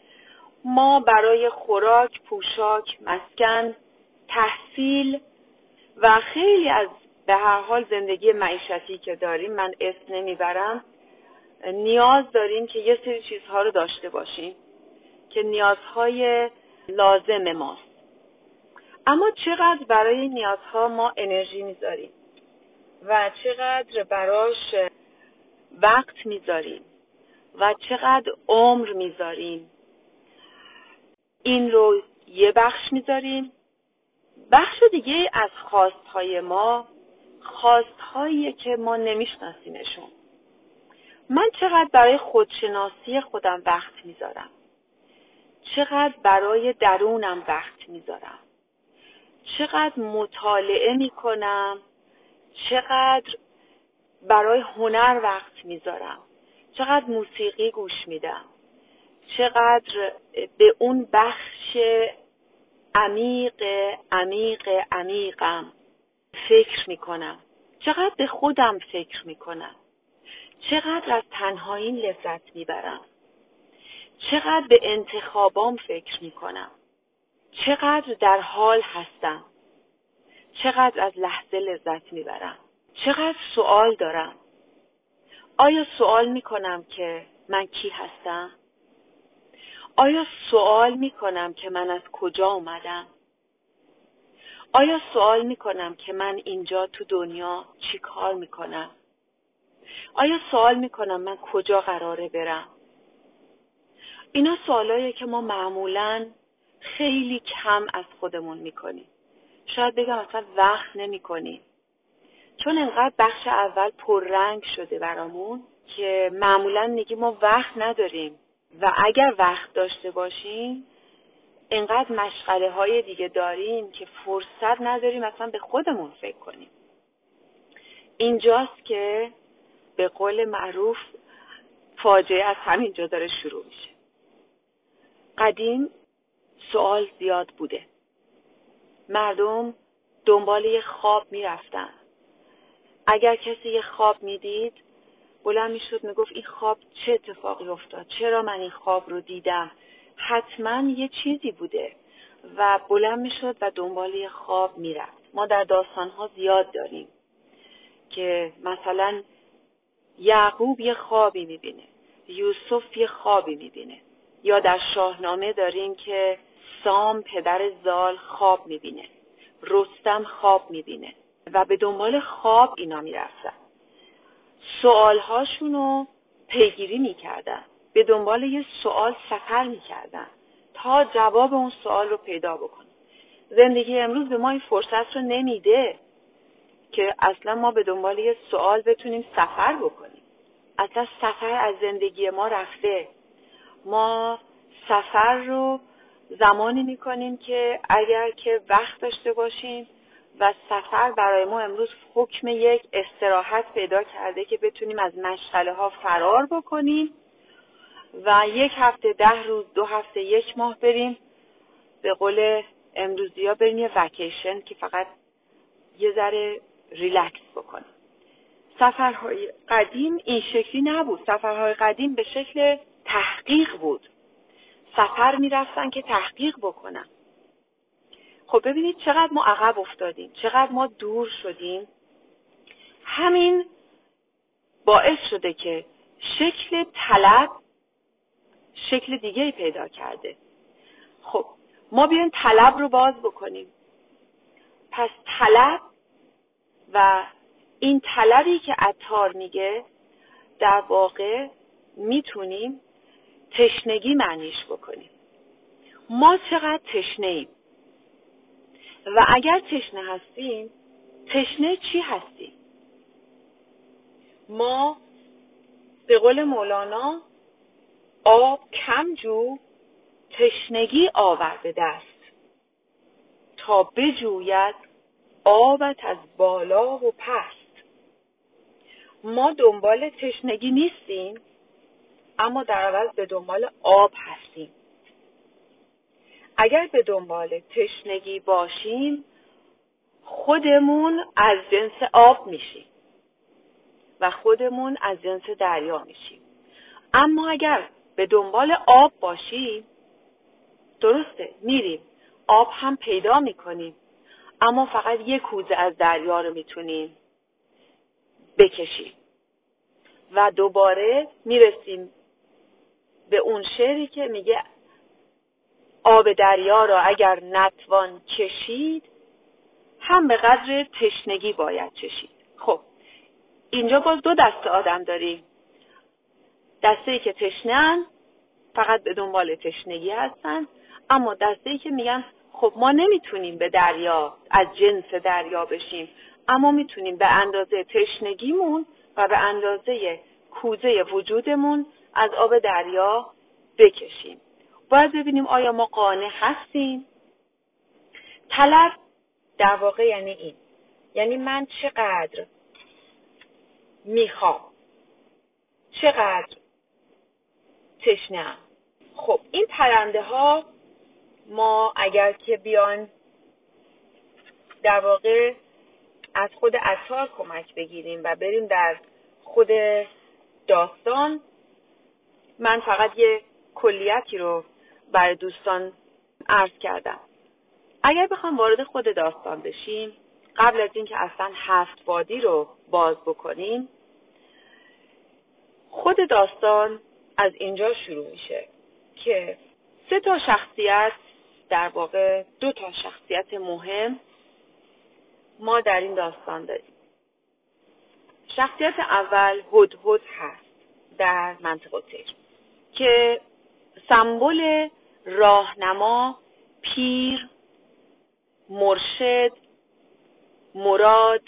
Speaker 5: ما برای خوراک، پوشاک، مسکن، تحصیل و خیلی از به هر حال زندگی معیشتی که داریم من اسم نمی‌برم نیاز داریم که یه سری چیزها رو داشته باشیم که نیازهای لازم ماست. اما چقدر برای نیازها ما انرژی می‌ذاریم و چقدر براش وقت می‌ذاریم و چقدر عمر می‌ذاریم این رو یه بخش می‌ذاریم. بخش دیگه از خواستهای ما خواستهایی که ما نمیشناسیمشون. من چقدر برای خودشناسی خودم وقت می‌ذارم؟ چقدر برای درونم وقت می‌ذارم؟ چقدر مطالعه می‌کنم؟ چقدر برای هنر وقت می‌ذارم؟ چقدر موسیقی گوش میدم؟ چقدر به اون بخش عمیق عمیق عمیقم؟ فکر می‌کنم. چقدر به خودم فکر می‌کنم. چقدر از تنهایی لذت می‌برم. چقدر به انتخابام فکر می‌کنم. چقدر در حال هستم. چقدر از لحظه لذت می‌برم. چقدر سوال دارم. آیا سوال می‌کنم که من کی هستم؟ آیا سوال می‌کنم که من از کجا اومدم؟ آیا سوال می‌کنم که من اینجا تو دنیا چی کار می‌کنم؟ آیا سوال می‌کنم من کجا قراره برم؟ اینا سوالاییه که ما معمولا خیلی کم از خودمون می‌کنیم. شاید بگم اصلا وقت نمی‌کنیم. چون انقدر بخش اول پررنگ شده برامون که معمولا میگیم ما وقت نداریم. و اگر وقت داشته باشیم انقدر مشغله های دیگه داریم که فرصت نداریم اصلا به خودمون فکر کنیم. اینجاست که به قول معروف فاجعه از همینجا داره شروع میشه. قدیم سوال زیاد بوده. مردم دنبال یه خواب می‌رفتن. اگر کسی یه خواب می‌دید بلند می‌شد می‌گفت این خواب چه اتفاقی افتاد؟ چرا من این خواب رو دیدم؟ حتما یه چیزی بوده و بلند می‌شد و دنبال یه خواب می‌رفت. ما در داستانها زیاد داریم که مثلا یعقوب یه خوابی می‌بینه یوسف یه خوابی می‌بینه. یا در شاهنامه داریم که سام پدر زال خواب می‌بینه رستم خواب می‌بینه و به دنبال خواب اینا می‌رفتن. سوالهاشون رو پیگیری می‌کردن. به دنبال یه سوال سفر می‌کردن تا جواب اون سوال رو پیدا بکنن. زندگی امروز به ما این فرصت رو نمیده که اصلا ما به دنبال یه سوال بتونیم سفر بکنیم. اصلا سفر از زندگی ما رفته. ما سفر رو زمانی می‌کنیم که اگر که وقت داشته باشیم و سفر برای ما امروز حکم یک استراحت پیدا کرده که بتونیم از مشغله ها فرار بکنیم. و یک هفته ده روز دو هفته یک ماه بریم به قول امروزی ها بریم یه وکیشن که فقط یه ذره ریلکس بکنیم. سفرهای قدیم این شکلی نبود. سفرهای قدیم به شکل تحقیق بود. سفر می‌رفتن که تحقیق بکنن. خب ببینید چقدر ما عقب افتادیم چقدر ما دور شدیم. همین باعث شده که شکل طلب شکل دیگه پیدا کرده. خب ما بیایم طلب رو باز بکنیم. پس طلب و این طلبی که عطار میگه در واقع می‌تونیم تشنگی معنیش بکنیم. ما چقدر تشنه ایم؟ و اگر تشنه هستیم تشنه چی هستیم؟ ما به قول مولانا آب کم جو تشنگی آورده دست. تا بجوید آبت از بالا و پست. ما دنبال تشنگی نیستیم اما در عوض به دنبال آب هستیم. اگر به دنبال تشنگی باشیم خودمون از جنس آب میشیم و خودمون از جنس دریا میشیم. اما اگر به دنبال آب باشیم درسته میریم. آب هم پیدا می‌کنیم. اما فقط یک کوزه از دریا رو می‌تونیم بکشیم و دوباره می‌رسیم به اون شعری که میگه آب دریا را اگر نتوان کشید هم به قدر تشنگی باید چشید خب اینجا باز دو دسته آدم داریم. دسته که تشنن فقط به دنبال تشنگی هستن اما دسته که میگن خب ما نمی‌تونیم به دریا از جنس دریا بشیم اما می‌تونیم به اندازه تشنگیمون و به اندازه کوزه وجودمون از آب دریا بکشیم. باید ببینیم آیا ما قانع هستیم؟ طلب در واقع یعنی این. یعنی من چقدر می‌خوام چقدر تشنم خب این پرنده ها ما اگر که بیان در واقع از خود اثار کمک بگیریم و بریم در خود داستان من فقط یه کلیتی رو برای دوستان عرض کردم. اگر بخوام وارد خود داستان بشیم قبل از اینکه اصلا هفت وادی رو باز بکنیم خود داستان از اینجا شروع میشه که سه تا شخصیت در واقع دو تا شخصیت مهم ما در این داستان داریم. شخصیت اول هدهد هست در منطقه تیر که سمبل راهنما پیر مرشد مراد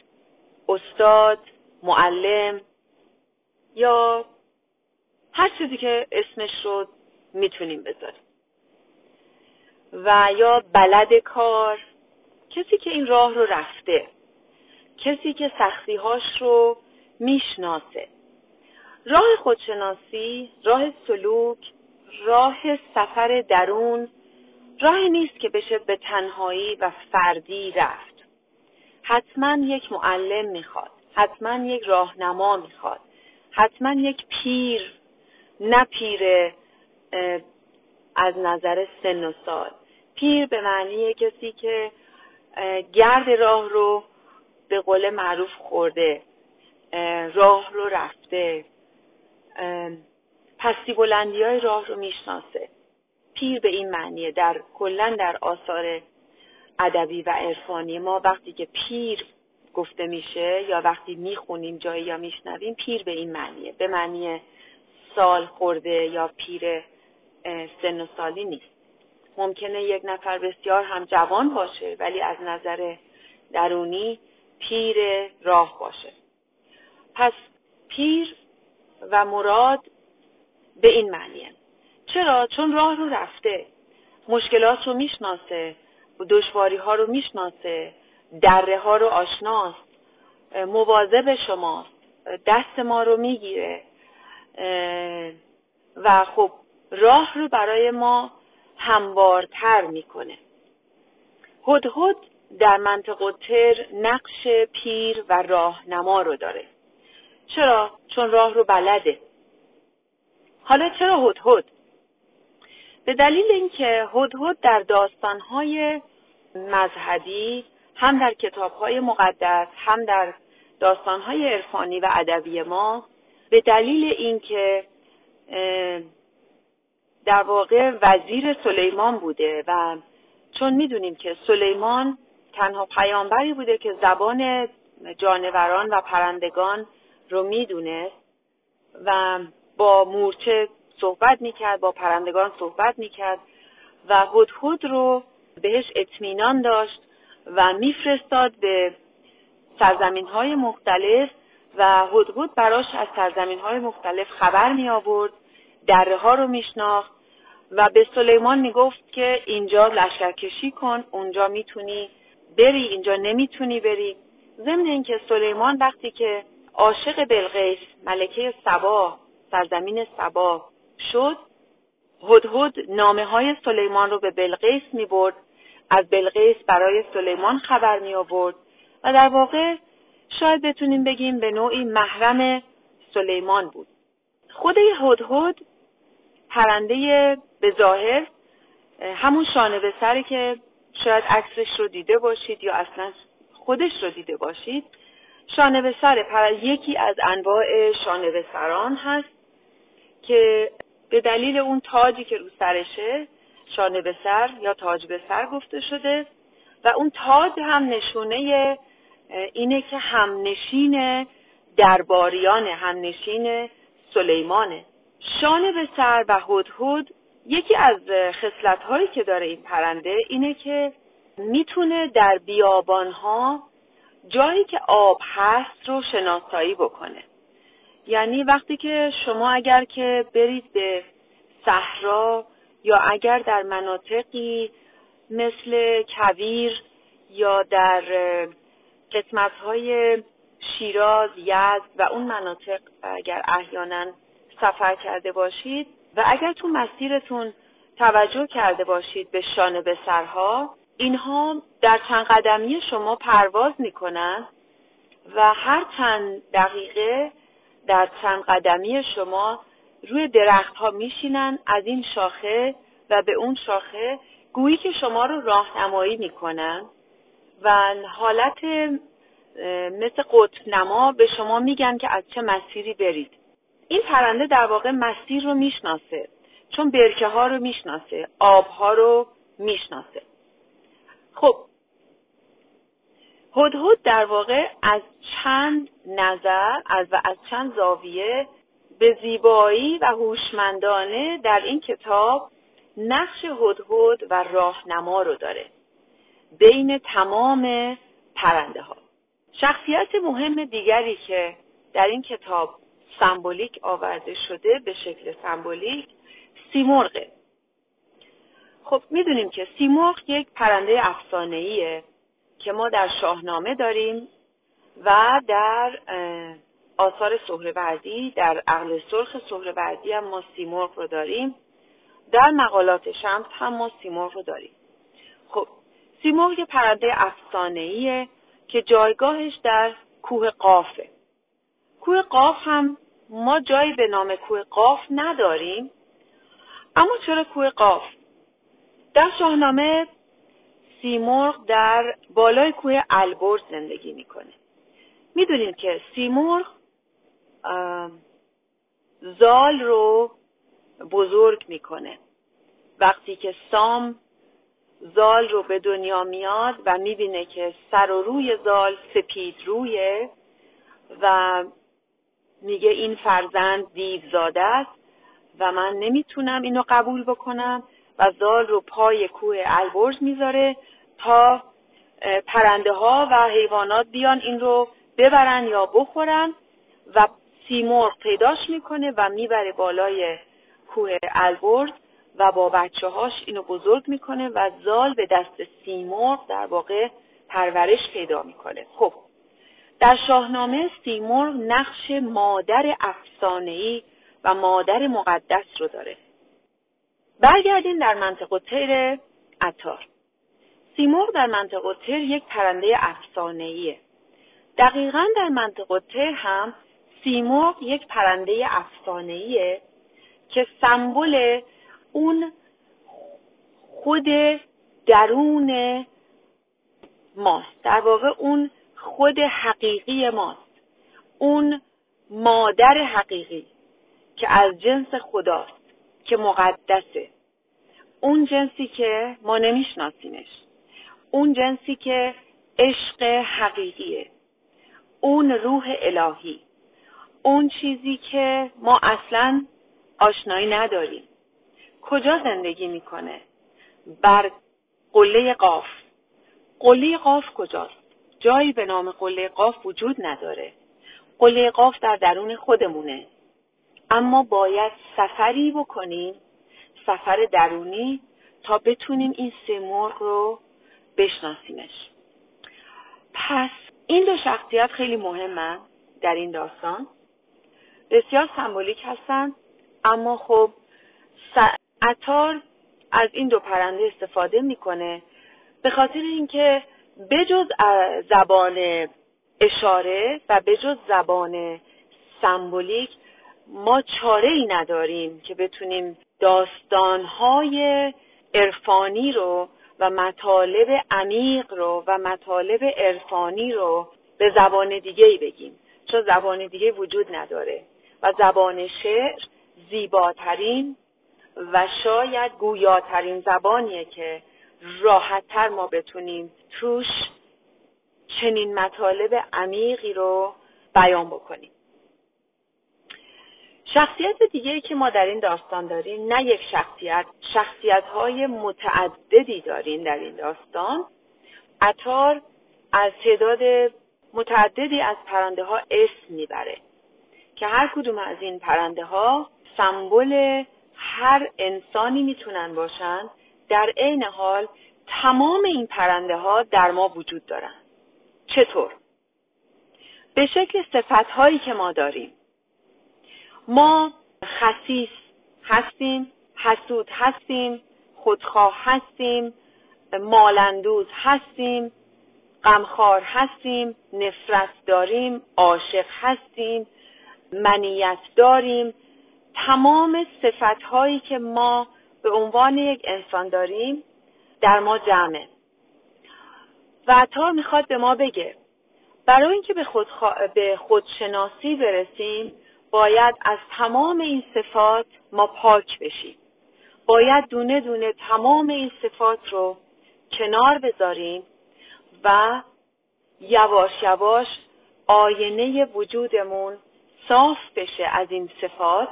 Speaker 5: استاد معلم یا هر چیزی که اسمش رو می‌تونیم بذاریم. و یا بلد کار کسی که این راه رو رفته کسی که سختیهاش رو می‌شناسه. راه خودشناسی راه سلوک راه سفر درون راهی نیست که بشه به تنهایی و فردی رفت. حتما یک معلم می‌خواد حتما یک راهنما می‌خواد حتما یک پیر نه پیر از نظر سن و سال. پیر به معنی کسی که گرد راه رو به قول معروف خورده راه رو رفته پستی بلندی های راه رو می‌شناسه. پیر به این معنیه. در کلا در آثار ادبی و عرفانی ما وقتی که پیر گفته میشه یا وقتی می‌خونیم جایی یا میشنویم پیر به این معنیه. به معنی سال خورده یا پیر سن و سالی نیست. ممکنه یک نفر بسیار هم جوان باشه ولی از نظر درونی پیر راه باشه. پس پیر و مراد به این معنیه چرا؟ چون راه رو رفته مشکلات رو می‌شناسه دشواری ها رو می‌شناسه دره ها رو آشناست مواظب شماست دست ما رو می‌گیره. و خب راه رو برای ما هموارتر می‌کنه هدهد در منطقه تر نقش پیر و راهنما رو داره چرا؟ چون راه رو بلده حالا چرا هدهد؟ به دلیل اینکه هدهد در داستانهای مذهبی هم در کتابهای مقدس هم در داستانهای عرفانی و ادبی ما به دلیل اینکه در واقع وزیر سلیمان بوده و چون می‌دونیم که سلیمان تنها پیامبری بوده که زبان جانوران و پرندگان رو می‌دونه و با مورچه صحبت می‌کرد با پرندگان صحبت می‌کرد و هدهد رو بهش اطمینان داشت و میفرستاد به سرزمین های مختلف و هدهد براش از سرزمین های مختلف خبر می آورد دره ها رو میشناخت و به سلیمان می‌گفت که اینجا لشکرکشی کن اونجا می‌تونی بری اینجا نمی‌تونی بری. ضمن اینکه سلیمان وقتی که عاشق بلقیس ملکه سبا سرزمین سبا شد هدهد نامه های سلیمان رو به بلقیس می برد از بلقیس برای سلیمان خبر می آورد و در واقع شاید بتونیم بگیم به نوعی محرم سلیمان بود. خود هدهد پرنده به ظاهر همون شانه به سری که شاید عکسش رو دیده باشید یا اصلا خودش رو دیده باشید شانه به سر یکی از انواع شانه به سران هست که به دلیل اون تاجی که رو سرشه شانه به سر یا تاج به سر گفته شده و اون تاج هم نشونه اینه که همنشین درباریان همنشین سلیمانه. شانه به سر و هدهد یکی از خصلت هایی که داره این پرنده اینه که می‌تونه در بیابان ها جایی که آب هست رو شناسایی بکنه. یعنی وقتی که شما اگر که برید به صحرا یا اگر در مناطقی مثل کویر یا در قسمت های شیراز، یزد و اون مناطق اگر احیانا سفر کرده باشید و اگر تو مسیرتون توجه کرده باشید به شانه به سرها اینها در چند قدمی شما پرواز می‌کنن و هر چند دقیقه در چند قدمی شما روی درخت ها میشینن از این شاخه و به اون شاخه گویی که شما رو راهنمایی می‌کنن. و حالت مثل قطب نما به شما میگن که از چه مسیری برید. این پرنده در واقع مسیر رو می‌شناسه چون برکه ها رو می‌شناسه آب ها رو می‌شناسه. خب هدهد در واقع از چند نظر از و از چند زاویه به زیبایی و هوشمندانه در این کتاب نقش هدهد و راهنما رو داره. بین تمام پرنده ها شخصیت مهم دیگری که در این کتاب سمبولیک آورده شده به شکل سمبولیک سیمرغه خب می‌دونیم که سیمرغ یک پرنده افسانه‌ایه که ما در شاهنامه داریم و در آثار سهروردی در عقل سرخ سهروردی هم ما سیمرغ رو داریم. در مقالات شمس هم ما سیمرغ رو داریم. سیمرغ یه پرنده افسانه‌ایه که جایگاهش در کوه قافه. کوه قاف هم ما جایی به نام کوه قاف نداریم اما چرا کوه قاف؟ در شاهنامه سیمرغ در بالای کوه البرز زندگی می‌کنه. می‌دونیم که سیمرغ زال رو بزرگ می‌کنه. وقتی که سام زال رو به دنیا میاد و می‌بینه که سر و روی زال سپید رویه و میگه این فرزند دیو زاده است و من نمی‌تونم اینو قبول بکنم و زال رو پای کوه البرز می‌ذاره تا پرنده ها و حیوانات بیان این رو ببرن یا بخورن و سیمرغ پیداش می‌کنه و می‌بره بالای کوه البرز. و با بچه هاش اینو بزرگ می‌کنه و زال به دست سیمرغ در واقع پرورش پیدا می‌کنه. خب در شاهنامه سیمرغ نقش مادر افسانه‌ای و مادر مقدس رو داره. برگردیم در منطقه تیر اتار سیمرغ در منطقه تیر یک پرنده افسانه‌ایه. دقیقا در منطقه تیر هم سیمرغ یک پرنده افسانه‌ایه که سمبل اون خود درون ماست در واقع اون خود حقیقی ماست. اون مادر حقیقی که از جنس خداست که مقدسه. اون جنسی که ما نمیشناسیمش. اون جنسی که عشق حقیقیه. اون روح الهی. اون چیزی که ما اصلا آشنایی نداریم. کجا زندگی می‌کنه؟ بر قله قاف. قله قاف کجاست؟ جایی به نام قله قاف وجود نداره. قله قاف در درون خودمونه. اما باید سفری بکنیم سفر درونی تا بتونیم این سه مرغ رو بشناسیمش. پس این دو شخصیت خیلی مهمن در این داستان. بسیار سمبولیک هستن اما خب اتار از این دو پرنده استفاده می‌کنه به خاطر اینکه بجز زبان اشاره و بجز زبان سمبولیک ما چاره ای نداریم که بتونیم داستانهای عرفانی رو و مطالب عمیق رو و مطالب عرفانی رو به زبان دیگه ای بگیم. چون زبان دیگه وجود نداره. و زبان شعر زیباترین و شاید گویاترین زبانیه که راحتتر ما بتونیم توش چنین مطالب عمیقی رو بیان بکنیم. شخصیت دیگه که ما در این داستان داریم نه یک شخصیت شخصیت های متعددی داریم در این داستان. اتار از تعداد متعددی از پرنده ها اسم می‌بره که هر کدوم از این پرنده ها سمبل هر انسانی می‌تونن باشن در عین حال تمام این پرنده ها در ما وجود دارن چطور؟ به شکل صفت هایی که ما داریم ما خسیس هستیم حسود هستیم خودخواه هستیم مالندوز هستیم غمخوار هستیم نفرت داریم عاشق هستیم منیت داریم تمام صفت هایی که ما به عنوان یک انسان داریم در ما جمعه. و تا می‌خواد به ما بگه برای اینکه به, خود به خودشناسی برسیم باید از تمام این صفات ما پاک بشیم. باید دونه دونه تمام این صفات رو کنار بذاریم و یواش یواش آینه وجودمون صاف بشه از این صفات.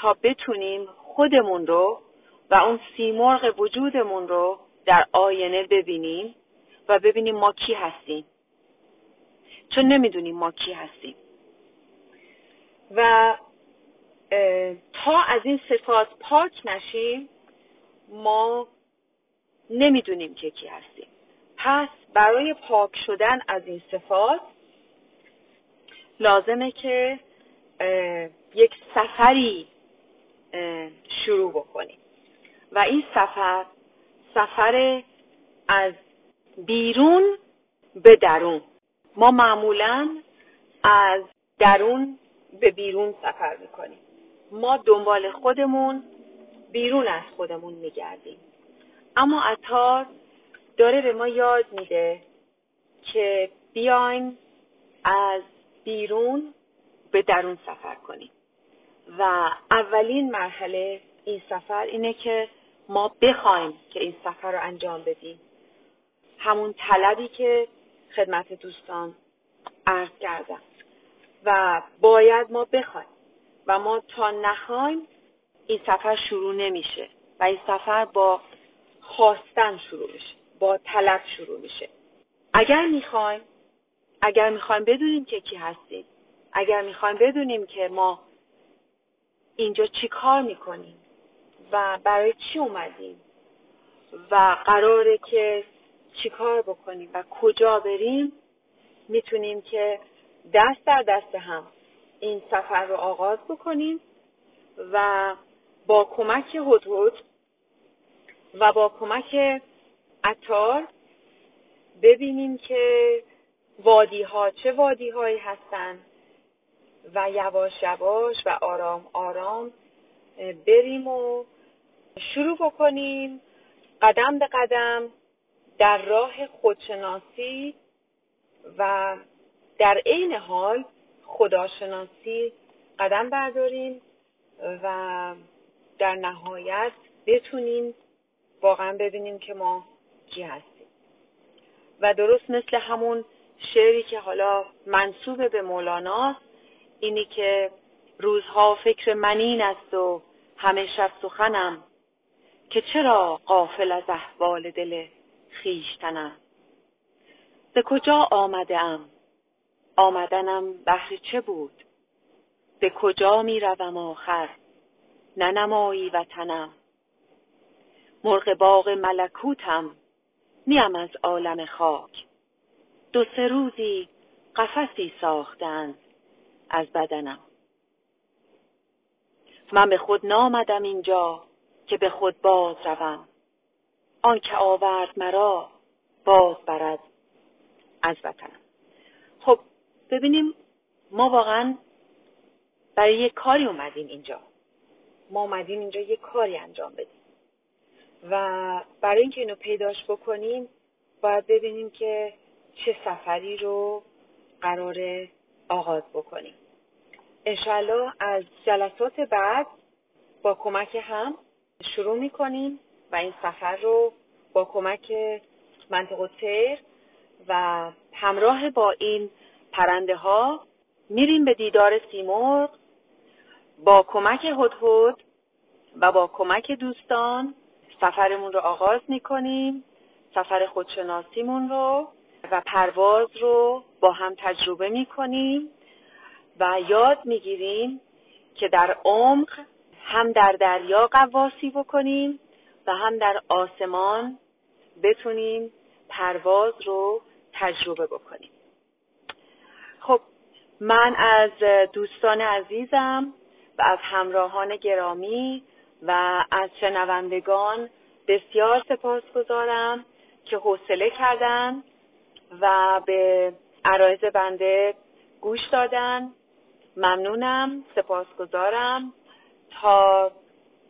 Speaker 5: تا بتونیم خودمون رو و اون سیمرغ وجودمون رو در آینه ببینیم و ببینیم ما کی هستیم. چون نمی‌دونیم ما کی هستیم. و تا از این صفات پاک نشیم ما نمی‌دونیم که کی هستیم. پس برای پاک شدن از این صفات لازمه که یک سفری شروع بکنیم. و این سفر سفر از بیرون به درون. ما معمولا از درون به بیرون سفر می‌کنیم. ما دنبال خودمون بیرون از خودمون میگردیم. اما اتار داره به ما یاد میده که بیایم از بیرون به درون سفر کنیم. و اولین مرحله این سفر اینه که ما بخوایم که این سفر رو انجام بدیم. همون طلبی که خدمت دوستان عرض کردم. و باید ما بخوایم و ما تا نخوایم این سفر شروع نمیشه و این سفر با خواستن شروع میشه با طلب شروع میشه. اگر می‌خوایم اگر می‌خوایم بدونیم که کی هستیم اگر می‌خوایم بدونیم که ما اینجا چی کار می‌کنیم و برای چی اومدیم و قراره که چی کار بکنیم و کجا بریم می‌تونیم که دست در دست هم این سفر رو آغاز بکنیم و با کمک هدهد و با کمک اتار ببینیم که وادی ها چه وادی هایی هستن. و یواش یواش و آرام آرام بریم و شروع بکنیم قدم به قدم در راه خودشناسی و در عین حال خداشناسی قدم برداریم و در نهایت بتونیم واقعا ببینیم که ما کی هستیم. و درست مثل همون شعری که حالا منصوب به مولانا اینی که روزها فکر منین است و همه شب سخنم که چرا قافل از احوال دل خیشتنم به کجا آمده ام آمدنم بهر چه بود؟ به کجا می روم آخر ننمایی وطنم. مرغ باغ ملکوتم نیم از عالم خاک. دو سه روزی قفسی ساختند. از بدنم. من به خود نامدم اینجا که به خود باز روم. آن که آورد مرا باز برد از وطنم. خب ببینیم ما واقعا برای یک کاری اومدیم اینجا. ما اومدیم اینجا یک کاری انجام بدیم. و برای اینکه اینو پیداش بکنیم باید ببینیم که چه سفری رو قرار آغاز بکنیم. انشالله از جلسات بعد با کمک هم شروع می‌کنیم و این سفر رو با کمک منطقه تیر و همراه با این پرنده ها میریم به دیدار سیمرغ با کمک هدهد و با کمک دوستان. سفرمون رو آغاز می‌کنیم سفر خودشناسیمون رو و پرواز رو با هم تجربه می‌کنیم. و یاد می‌گیریم که در عمق هم در دریا قواسی بکنیم و هم در آسمان بتونیم پرواز رو تجربه بکنیم. خب من از دوستان عزیزم و از همراهان گرامی و از شنوندگان بسیار سپاس گذارم که حوصله کردن و به عرایز بنده گوش دادن. ممنونم سپاسگزارم. تا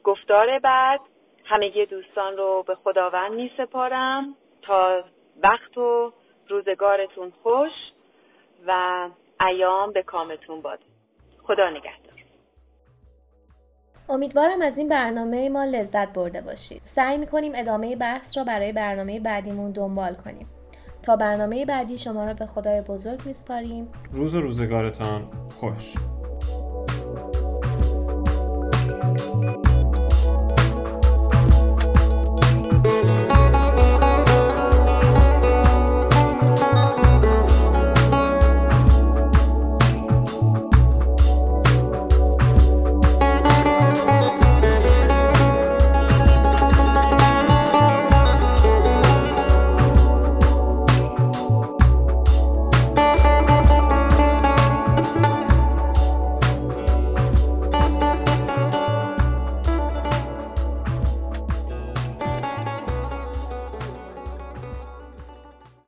Speaker 5: گفتار بعد همه دوستان رو به خداوند می سپارم. تا وقت و روزگارتون خوش و ایام به کامتون باد. خدا نگهدار.
Speaker 4: امیدوارم از این برنامه ما لذت برده باشید. سعی می‌کنیم ادامه بحث را برای برنامه بعدیمون دنبال کنیم. تا برنامه بعدی شما را به خدای بزرگ میسپاریم.
Speaker 1: روز و روزگارتان خوش.